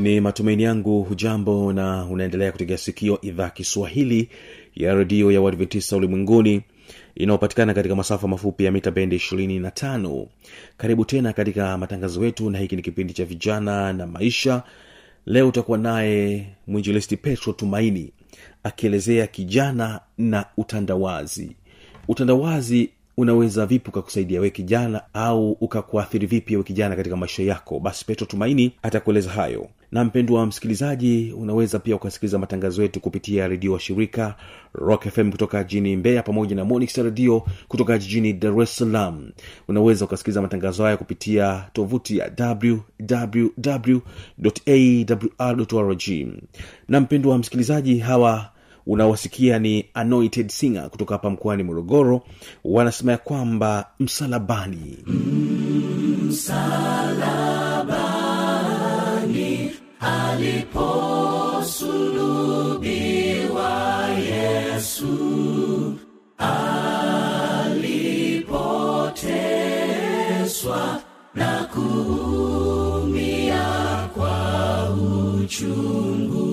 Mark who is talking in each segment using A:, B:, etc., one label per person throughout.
A: ni matumaini yangu hujambo na unaendelea kutegea sikio idhaa kiswahili ya redio ya uadventista ulimwenguni inayopatikana katika masafa mafupi ya mita bendi 25 karibu tena katika matangazo yetu na hiki ni kipindi cha vijana na maisha. Leo utakuwa naye mwinjilisti petro tumaini akielezea kijana na utandawazi. Utandawazi unaweza vipi ukakusaidia we kijana au ukakuathiri vipi we kijana katika maisha yako? Basi petro tumaini atakueleza hayo. Na mpendwa msikilizaji unaweza pia ukasikiliza matangazo yetu kupitia redio wa shirika rock fm kutoka jijini mbeya pamoja na monix redio kutoka jijini dar es salaam. Unaweza ukasikiliza matangazo haya kupitia tovuti ya www.awr.org na mpendwa msikilizaji hawa unawasikia ni anointed singer kutoka hapa mkoani morogoro wanasema ya kwamba msalabani.
B: Msalabani aliposulubiwa yesu alipoteswa na kuumia kwa uchungu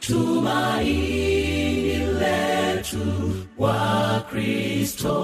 B: tumaini letu wa Kristo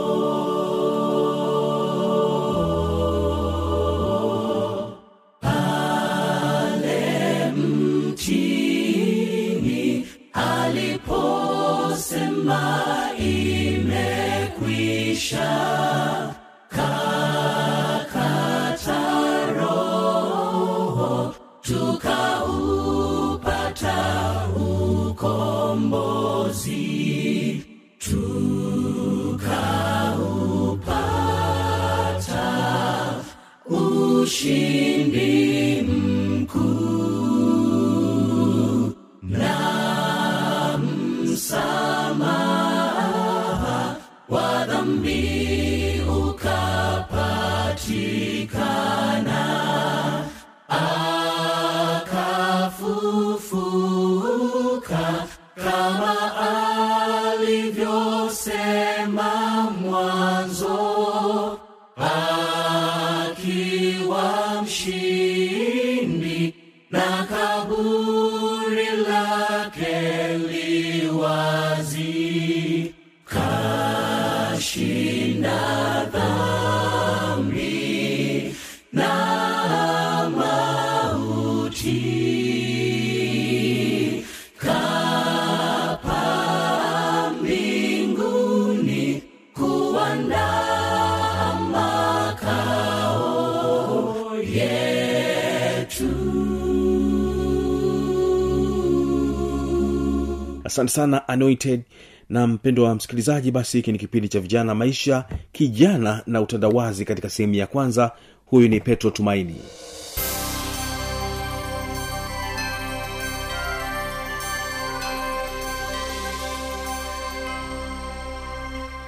A: asante sana anointed. Na mpendo wa msikilizaji basi hiki ni kipindi cha vijana maisha kijana na utandawazi. Katika sehemu ya kwanza huyu ni petro tumaini.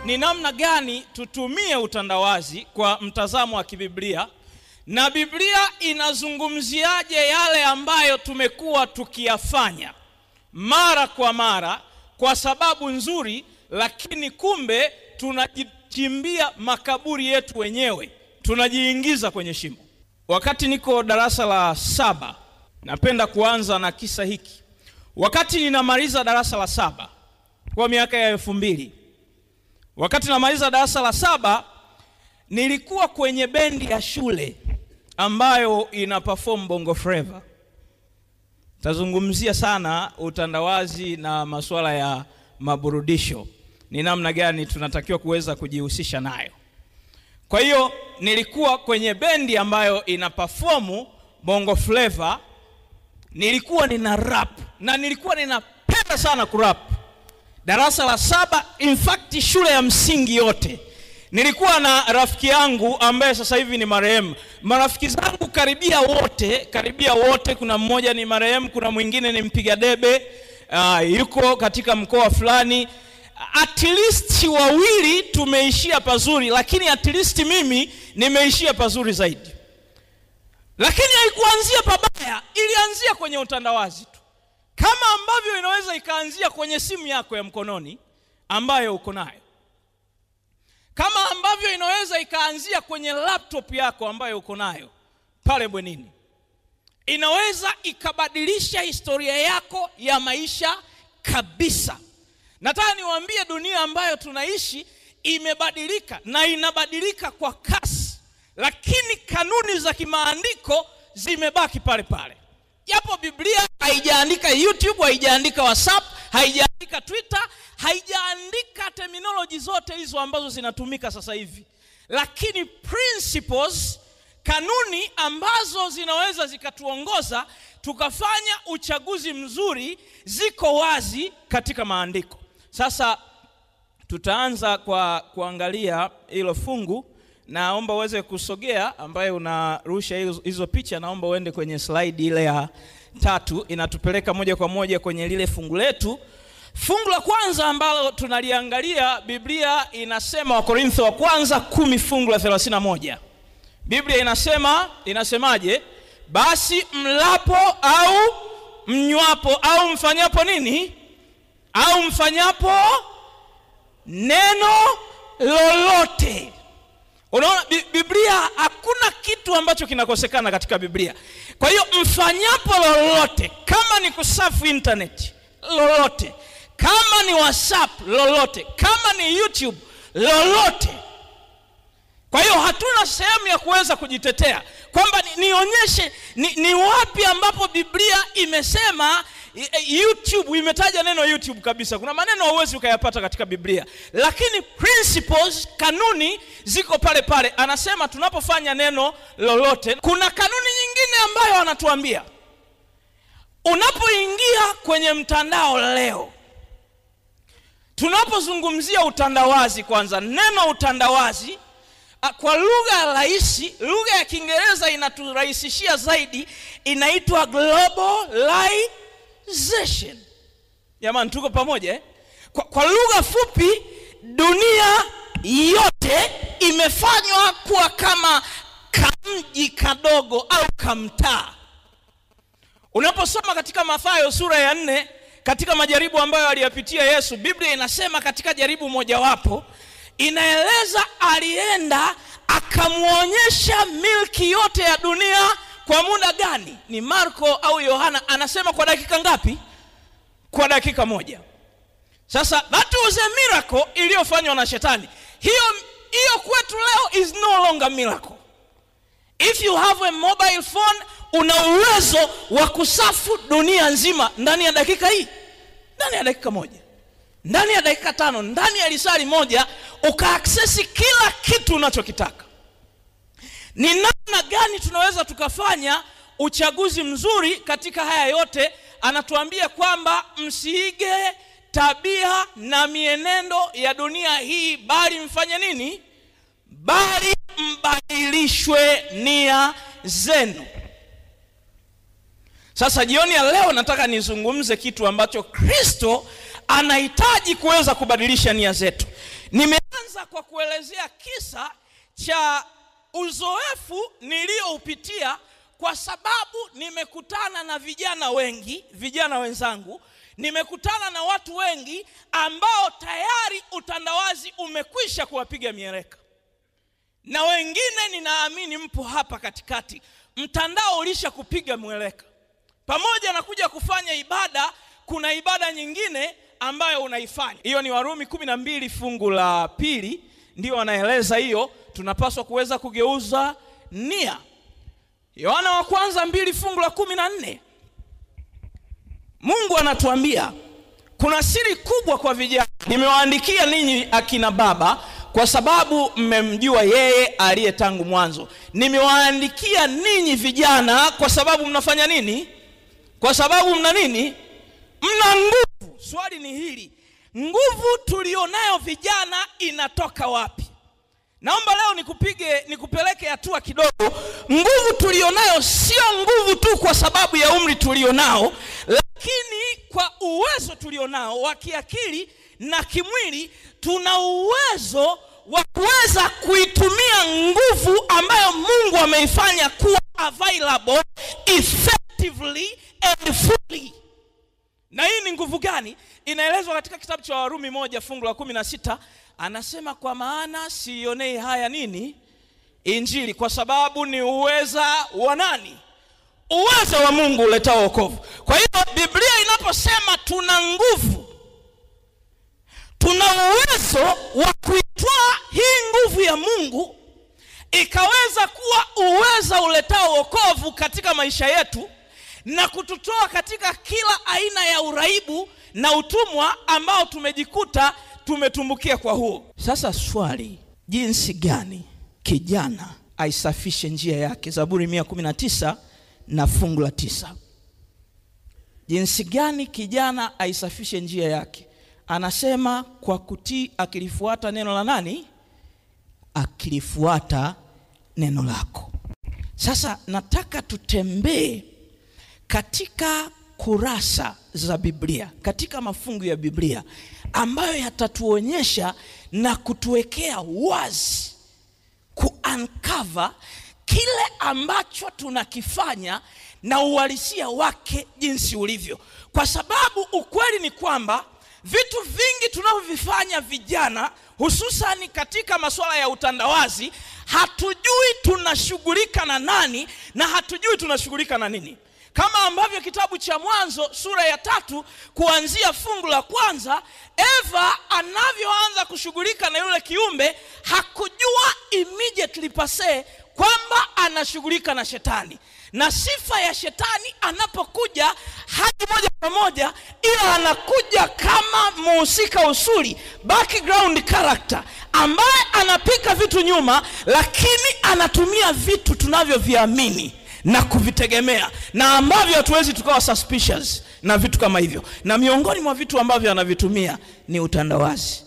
C: Ni namna gani tutumie utandawazi kwa mtazamo wa kibiblia? Na biblia inazungumziaje yale ambayo tumekuwa tukiyafanya mara kwa mara kwa sababu nzuri lakini kumbe tunajichimbia makaburi yetu wenyewe tunajiingiza kwenye shimo. Wakati niko darasa la saba napenda kuanza na kisa hiki. Wakati ninamaliza darasa la saba kwa miaka ya elfu mbili wakati namaliza darasa la saba nilikuwa kwenye bendi ya shule ambayo ina perform bongo flava tazungumzia sana utandawazi na masuala ya maburudisho. Ni namna gani tunatakiwa kuweza kujihusisha nayo. Kwa hiyo nilikuwa kwenye bendi ambayo ina perform bongo flava nilikuwa nina rap na nilikuwa ninapenda sana kurap. Darasa la saba in fact shule ya msingi yote nilikuwa na rafiki yangu ambaye sasa hivi ni marehemu. Marafiki zangu karibia wote karibia wote. Kuna mmoja ni marehemu kuna mwingine ni mpiga debe uh, yuko katika mkoa fulani. At least wawili tumeishia pazuri lakini at least mimi nimeishia pazuri zaidi. Lakini haikuanzia pabaya ilianzia kwenye utandawazi tu. Kama ambavyo inaweza ikaanzia kwenye simu yako ya mkononi ambayo uko nayo kama ambavyo inaweza ikaanzia kwenye laptop yako ambayo uko nayo pale bwenini. Inaweza ikabadilisha historia yako ya maisha kabisa. Nataka niwaambie dunia ambayo tunaishi imebadilika na inabadilika kwa kasi lakini kanuni za kimaandiko zimebaki pale pale. Japo biblia haijaandika youtube haijaandika whatsapp haijaandika twitter haijaandika terminology zote hizo ambazo zinatumika sasa hivi. Lakini principles kanuni ambazo zinaweza zikatuongoza tukafanya uchaguzi mzuri ziko wazi katika maandiko. Sasa tutaanza kwa kuangalia hilo fungu. Naomba uweze kusogea ambaye unarusha hizo, picha naomba uende kwenye slide ile ya tatu inatupeleka moja kwa moja kwenye lile fungu letu. Fungu la kwanza ambalo tunaliangalia biblia inasema wakorintho wa kwanza kumi fungu la 31 biblia inasema inasemaje? Basi mlapo au mnywapo au mfanyapo nini? Au mfanyapo neno lolote. Unaona biblia hakuna kitu ambacho kinakosekana katika biblia kwa hiyo mfanyapo lolote kama ni kusafu internet lolote. Kama ni whatsapp lolote. Kama ni youtube lolote. Kwa hiyo hatuna sehemu ya kuweza kujitetea. Kwamba nionyeshe ni, ni wapi ambapo biblia imesema youtube imetaja neno youtube kabisa. Kuna maneno hauwezi ukayapata katika biblia. Lakini principles kanuni ziko pale pale. Anasema tunapofanya neno lolote kuna kanuni nyingine ambayo anatuambia. Unapoingia kwenye mtandao leo tunapozungumzia utandawazi kwanza neno utandawazi kwa lugha rahisi lugha ya kiingereza inaturahisishia zaidi inaitwa globalization jamani tuko pamoja eh? kwa, kwa lugha fupi dunia yote imefanywa kuwa kama kamji kadogo au kamtaa unaposoma katika mathayo sura ya nne katika majaribu ambayo aliyapitia yesu biblia inasema katika jaribu mojawapo inaeleza alienda akamwonyesha milki yote ya dunia kwa muda gani? Ni marko au yohana? Anasema kwa dakika ngapi? Kwa dakika moja. Sasa that was a miracle iliyofanywa na shetani. Hiyo hiyo kwetu leo is no longer miracle. If you have a mobile phone una uwezo wa kusafu dunia nzima ndani ya dakika hii ndani ya dakika moja ndani ya dakika tano ndani ya lisali moja ukaaksesi kila kitu unachokitaka. Ni namna gani tunaweza tukafanya uchaguzi mzuri katika haya yote anatuambia kwamba msiige tabia na mienendo ya dunia hii bali mfanye nini? Bali mbadilishwe nia zenu. Sasa jioni ya leo nataka nizungumze kitu ambacho kristo anahitaji kuweza kubadilisha nia zetu. Nimeanza kwa kuelezea kisa cha uzoefu niliyoupitia kwa sababu nimekutana na vijana wengi vijana wenzangu nimekutana na watu wengi ambao tayari utandawazi umekwisha kuwapiga mieleka na wengine ninaamini mpo hapa katikati mtandao ulisha kupiga mweleka pamoja na kuja kufanya ibada kuna ibada nyingine ambayo unaifanya. Hiyo ni warumi kumi na mbili fungu la pili ndio wanaeleza hiyo. Tunapaswa kuweza kugeuza nia. Yohana wa kwanza mbili fungu la kumi na nne. Mungu anatuambia kuna siri kubwa kwa vijana. Nimewaandikia ninyi akina baba kwa sababu mmemjua yeye aliye tangu mwanzo. Nimewaandikia ninyi vijana kwa sababu mnafanya nini? Kwa sababu mna nini? Mna nguvu. Swali ni hili nguvu tulionayo vijana inatoka wapi? Naomba leo nikupige nikupeleke hatua kidogo. Nguvu tulionayo sio nguvu tu kwa sababu ya umri tulionao lakini kwa uwezo tulionao wa kiakili na kimwili tuna uwezo wa kuweza kuitumia nguvu ambayo mungu ameifanya kuwa available effectively and fully na hii ni nguvu gani? Inaelezwa katika kitabu cha warumi moja fungu la kumi na sita. Anasema kwa maana siionei haya nini? Injili kwa sababu ni uweza wa nani? Uwezo wa mungu uletao wokovu. Kwa hiyo biblia inaposema tuna nguvu tuna uwezo wa kuitwaa hii nguvu ya mungu ikaweza kuwa uweza uletao wokovu katika maisha yetu na kututoa katika kila aina ya uraibu na utumwa ambao tumejikuta tumetumbukia kwa huo. Sasa swali jinsi gani kijana aisafishe njia yake? Zaburi 119 na fungu la tisa. Jinsi gani kijana aisafishe njia yake? Anasema kwa kutii akilifuata neno la nani? Akilifuata neno lako. Sasa nataka tutembee katika kurasa za biblia katika mafungu ya biblia ambayo yatatuonyesha na kutuwekea wazi kuankava kile ambacho tunakifanya na uhalisia wake jinsi ulivyo. Kwa sababu ukweli ni kwamba vitu vingi tunavyovifanya vijana hususani katika masuala ya utandawazi hatujui tunashughulika na nani na hatujui tunashughulika na nini kama ambavyo kitabu cha mwanzo sura ya tatu kuanzia fungu la kwanza eva anavyoanza kushughulika na yule kiumbe hakujua immediately pase kwamba anashughulika na shetani. Na sifa ya shetani anapokuja haji moja kwa moja ila anakuja kama muhusika usuli background character ambaye anapika vitu nyuma lakini anatumia vitu tunavyoviamini na kuvitegemea. Na ambavyo hatuwezi tukawa suspicious na vitu kama hivyo. Na miongoni mwa vitu ambavyo anavitumia ni utandawazi.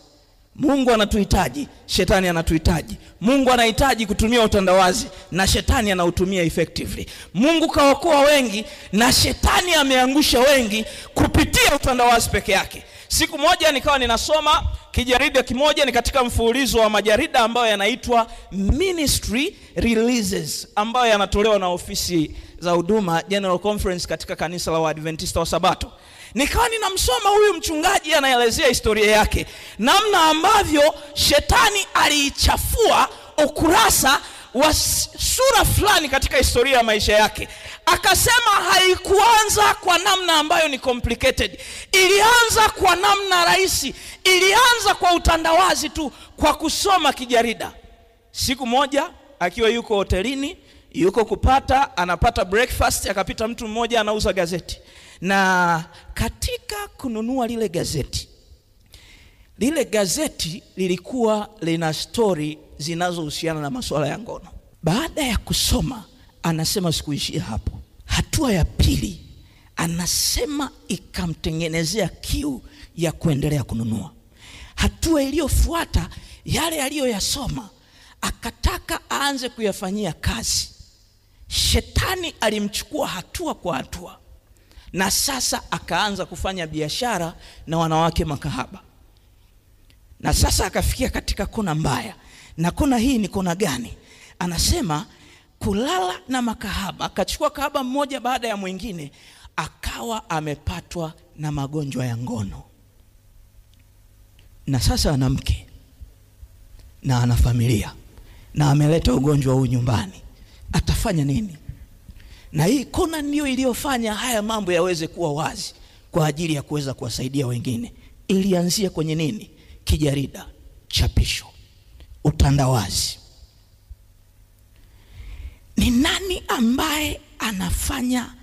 C: Mungu anatuhitaji shetani anatuhitaji. Mungu anahitaji kutumia utandawazi na shetani anautumia effectively. Mungu kaokoa wengi na shetani ameangusha wengi kupitia utandawazi peke yake siku moja nikawa ninasoma kijarida kimoja ni katika mfululizo wa majarida ambayo yanaitwa ministry releases ambayo yanatolewa na ofisi za huduma general conference katika kanisa la waadventista wa sabato. Nikawa ninamsoma huyu mchungaji anaelezea historia yake namna ambavyo shetani aliichafua ukurasa wa sura fulani katika historia ya maisha yake akasema haikuanza kwa namna ambayo ni complicated. Ilianza kwa namna rahisi. Ilianza kwa utandawazi tu kwa kusoma kijarida. Siku moja akiwa yuko hotelini yuko kupata anapata breakfast akapita mtu mmoja anauza gazeti. Na katika kununua lile gazeti lile gazeti lilikuwa lina stori zinazohusiana na masuala ya ngono. Baada ya kusoma anasema sikuishia hapo. Hatua ya pili anasema ikamtengenezea kiu ya kuendelea kununua. Hatua iliyofuata yale aliyoyasoma akataka aanze kuyafanyia kazi. Shetani alimchukua hatua kwa hatua na sasa akaanza kufanya biashara na wanawake makahaba. Na sasa akafikia katika kona mbaya. Na kona hii ni kona gani? Anasema kulala na makahaba. Akachukua kahaba mmoja baada ya mwingine akawa amepatwa na magonjwa ya ngono. Na sasa ana mke na ana familia na ameleta ugonjwa huu nyumbani. Atafanya nini? Na hii kona ndiyo iliyofanya haya mambo yaweze kuwa wazi kwa ajili ya kuweza kuwasaidia wengine. Ilianzia kwenye nini? Kijarida chapisho utandawazi ni nani ambaye anafanya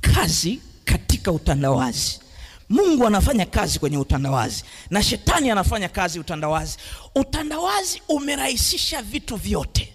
C: kazi katika utandawazi? Mungu anafanya kazi kwenye utandawazi na shetani anafanya kazi utandawazi. Utandawazi umerahisisha vitu vyote.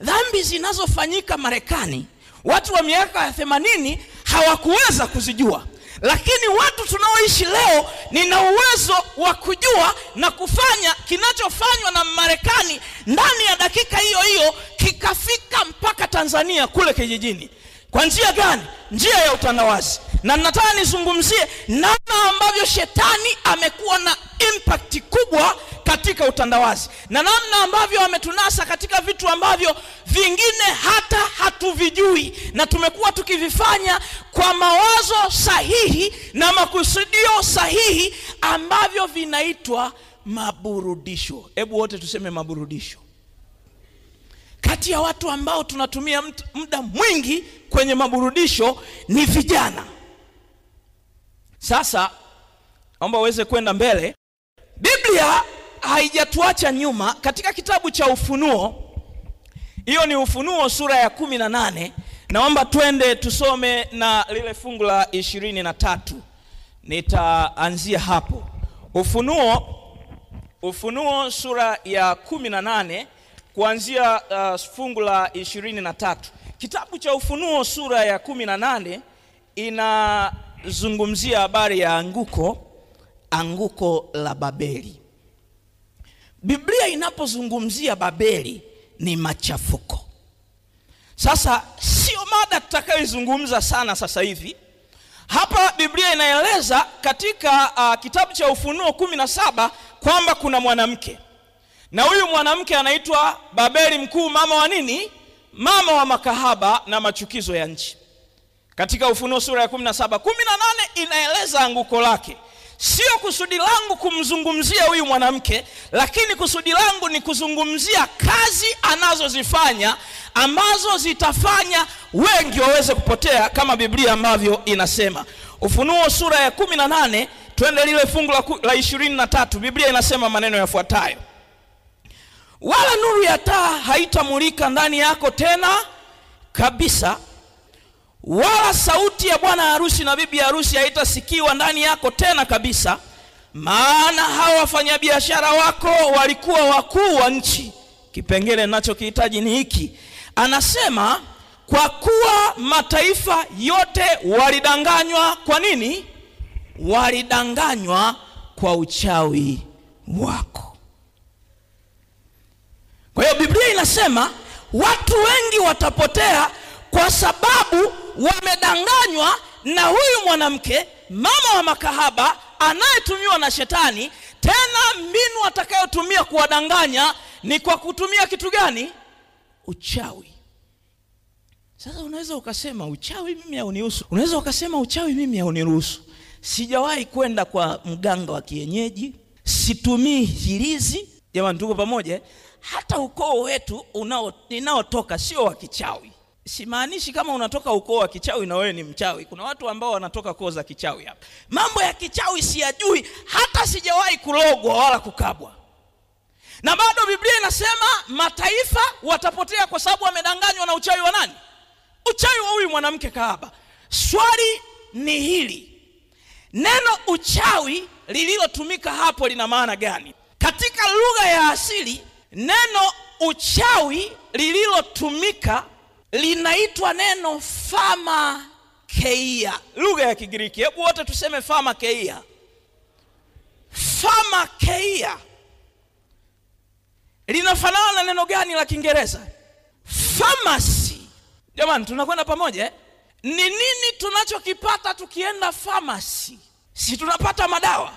C: Dhambi zinazofanyika marekani watu wa miaka ya themanini hawakuweza kuzijua lakini watu tunaoishi leo nina uwezo wa kujua na kufanya kinachofanywa na marekani ndani ya dakika hiyo hiyo kikafika mpaka tanzania kule kijijini. Kwa njia gani? Njia ya utandawazi na nataka nizungumzie namna ambavyo shetani amekuwa na impact kubwa katika utandawazi. Na namna ambavyo ametunasa katika vitu ambavyo vingine hata hatuvijui. Na tumekuwa tukivifanya kwa mawazo sahihi na makusudio sahihi ambavyo vinaitwa maburudisho. Hebu wote tuseme maburudisho. Kati ya watu ambao tunatumia muda mwingi kwenye maburudisho ni vijana sasa naomba uweze kwenda mbele. Biblia haijatuacha nyuma katika kitabu cha ufunuo. Hiyo ni ufunuo sura ya kumi na nane. Naomba twende tusome na lile fungu la ishirini na tatu. Nitaanzia hapo. Ufunuo ufunuo sura ya kumi na nane kuanzia uh, fungu la ishirini na tatu. Kitabu cha ufunuo sura ya kumi na nane inazungumzia habari ya anguko anguko la babeli. Biblia inapozungumzia babeli ni machafuko. Sasa sio mada tutakayoizungumza sana sasa hivi. Hapa biblia inaeleza katika uh, kitabu cha ufunuo kumi na saba kwamba kuna mwanamke. Na huyu mwanamke anaitwa babeli mkuu mama wa nini? Mama wa makahaba na machukizo ya nchi katika ufunuo sura ya 17 18 inaeleza anguko lake. Sio kusudi langu kumzungumzia huyu mwanamke lakini kusudi langu ni kuzungumzia kazi anazozifanya ambazo zitafanya wengi waweze kupotea kama biblia ambavyo inasema. Ufunuo sura ya 18 twende lile fungu la, ishirini na tatu. biblia inasema maneno yafuatayo. Wala nuru ya taa haitamulika ndani yako tena kabisa wala sauti ya bwana harusi na bibi harusi haitasikiwa ndani yako tena kabisa maana hawa wafanyabiashara wako walikuwa wakuu wa nchi. Kipengele ninachokihitaji ni hiki. Anasema kwa kuwa mataifa yote walidanganywa kwa nini? Walidanganywa kwa uchawi wako. Kwa hiyo biblia inasema watu wengi watapotea kwa sababu wamedanganywa na huyu mwanamke mama wa makahaba anayetumiwa na shetani. Tena mbinu atakayotumia kuwadanganya ni kwa kutumia kitu gani? Uchawi. Sasa unaweza ukasema uchawi mimi haunihusu. Unaweza ukasema uchawi mimi hauniruhusu. Sijawahi kwenda kwa mganga wa kienyeji situmii hirizi. Jamani tuko pamoja. Hata ukoo wetu inaotoka sio wa kichawi simaanishi kama unatoka ukoo wa kichawi na wewe ni mchawi. Kuna watu ambao wanatoka koo za kichawi hapa. Mambo ya kichawi siyajui hata sijawahi kulogwa wala kukabwa. Na bado biblia inasema mataifa watapotea kwa sababu wamedanganywa na uchawi wa nani? Uchawi wa huyu mwanamke kahaba. Swali ni hili. Neno uchawi lililotumika hapo lina maana gani? Katika lugha ya asili neno uchawi lililotumika linaitwa neno famakeia lugha ya kigiriki hebu wote tuseme famakeia famakeia linafanana na neno gani la kiingereza? Famasi. Jamani tunakwenda pamoja eh? ni nini tunachokipata tukienda famasi? Si tunapata madawa?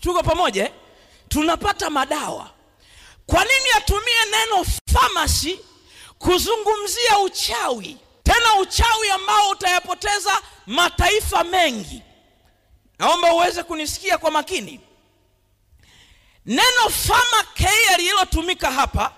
C: Tuko pamoja eh? tunapata madawa. Kwa nini atumie neno famasi kuzungumzia uchawi tena uchawi ambao utayapoteza mataifa mengi. Naomba uweze kunisikia kwa makini. Neno pharmakeia lililotumika hapa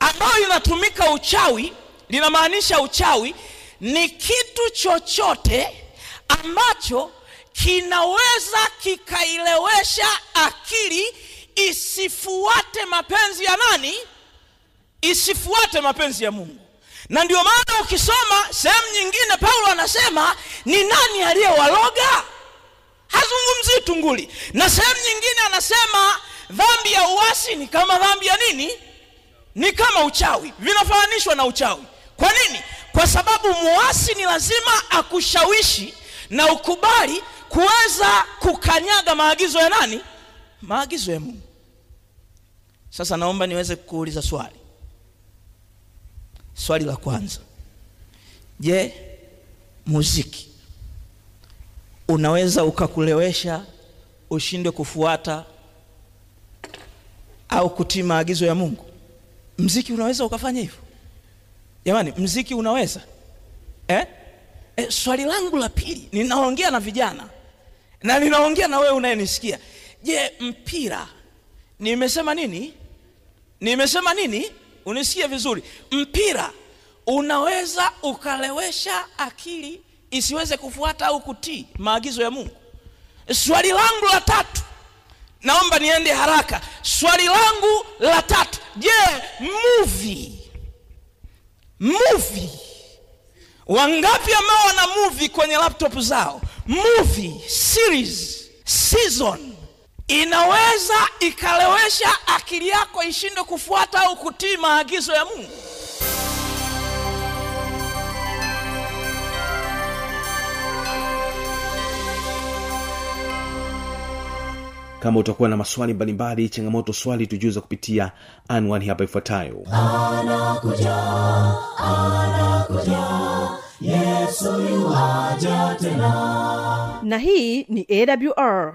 C: ambayo linatumika uchawi linamaanisha uchawi ni kitu chochote ambacho kinaweza kikailewesha akili isifuate mapenzi ya nani isifuate mapenzi ya mungu. Na ndio maana ukisoma sehemu nyingine paulo anasema ni nani aliyewaloga? Hazungumzii tunguli. Na sehemu nyingine anasema dhambi ya uasi ni kama dhambi ya nini? Ni kama uchawi. Vinafananishwa na uchawi. Kwa nini? Kwa sababu muasi ni lazima akushawishi na ukubali kuweza kukanyaga maagizo ya nani? Maagizo ya mungu. Sasa naomba niweze kuuliza swali swali la kwanza. Je muziki unaweza ukakulewesha ushindwe kufuata au kutii maagizo ya mungu? Mziki unaweza ukafanya hivyo? Jamani mziki unaweza? Eh? Eh, swali langu la pili ninaongea na vijana na ninaongea na wewe unayenisikia. Je mpira nimesema nini? Nimesema nini unisikie vizuri. Mpira unaweza ukalewesha akili isiweze kufuata au kutii maagizo ya mungu. Swali langu la tatu naomba niende haraka. Swali langu la tatu je movie movie wangapi ambao wana movie kwenye laptop zao? Movie series season inaweza ikalewesha akili yako ishindwe kufuata au kutii maagizo ya mungu.
A: Kama utakuwa na maswali mbalimbali changamoto swali tujuza kupitia anwani hapa ifuatayo.
D: Na hii ni awr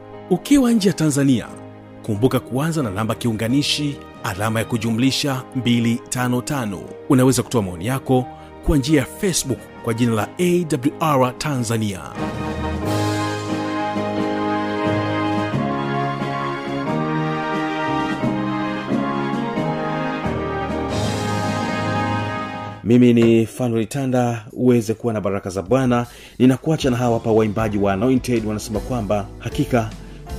E: ukiwa nje ya tanzania kumbuka kuanza na namba kiunganishi alama ya kujumlisha 255 unaweza kutoa maoni yako kwa njia ya facebook kwa jina la awr tanzania.
A: Mimi ni fanuel tanda uweze kuwa na baraka za bwana. Ninakuacha na hawa hapa waimbaji wa anointed wanasema kwamba hakika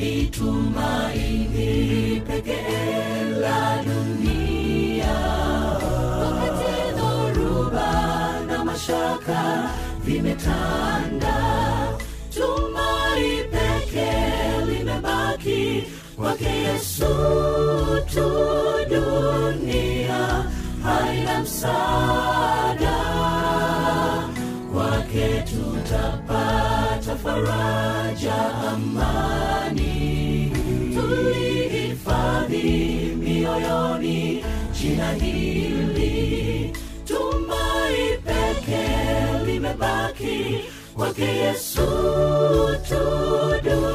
A: Ni
B: tumaini pekee la dunia, wakati dhoruba na mashaka vimetanda, tumai pekee limebaki kwake Yesu tu, dunia. Haina msaada, kwake tutapata faraja, amani, mioyoni jina hili, tumai peke limebaki kwake Yesu tu,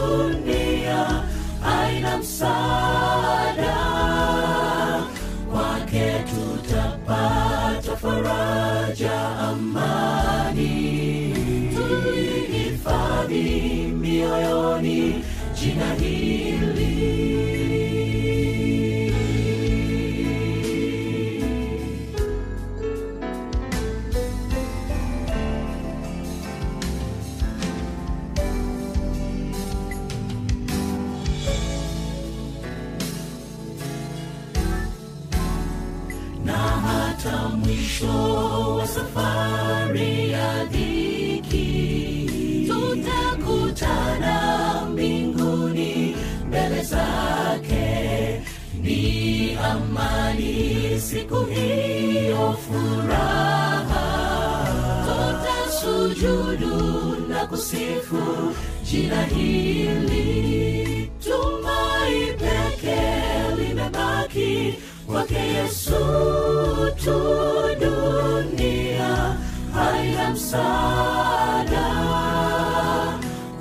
B: tutasujudu na kusifu jina hili. Tumai peke limebaki kwake yesu tu. Dunia haina msaada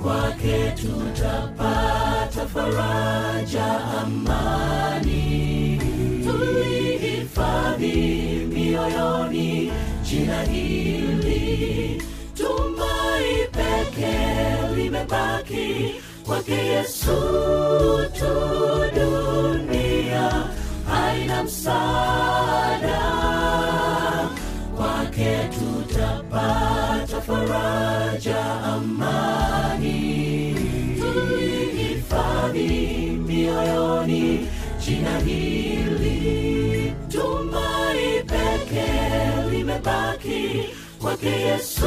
B: kwake tutapata faraja amani mioyoni jina hili tumai peke limebaki kwake yesu tu. Dunia haina msaada kwake tutapata faraja amani. Tuihifadhi mioyoni. Jina hili kwake yesu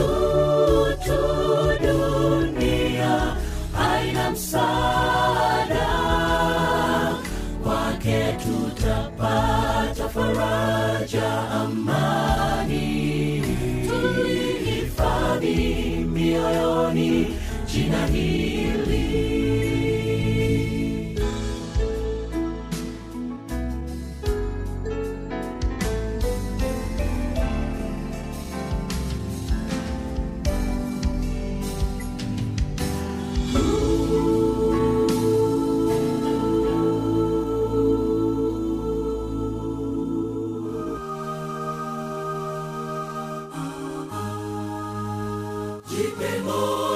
B: Keep it moving.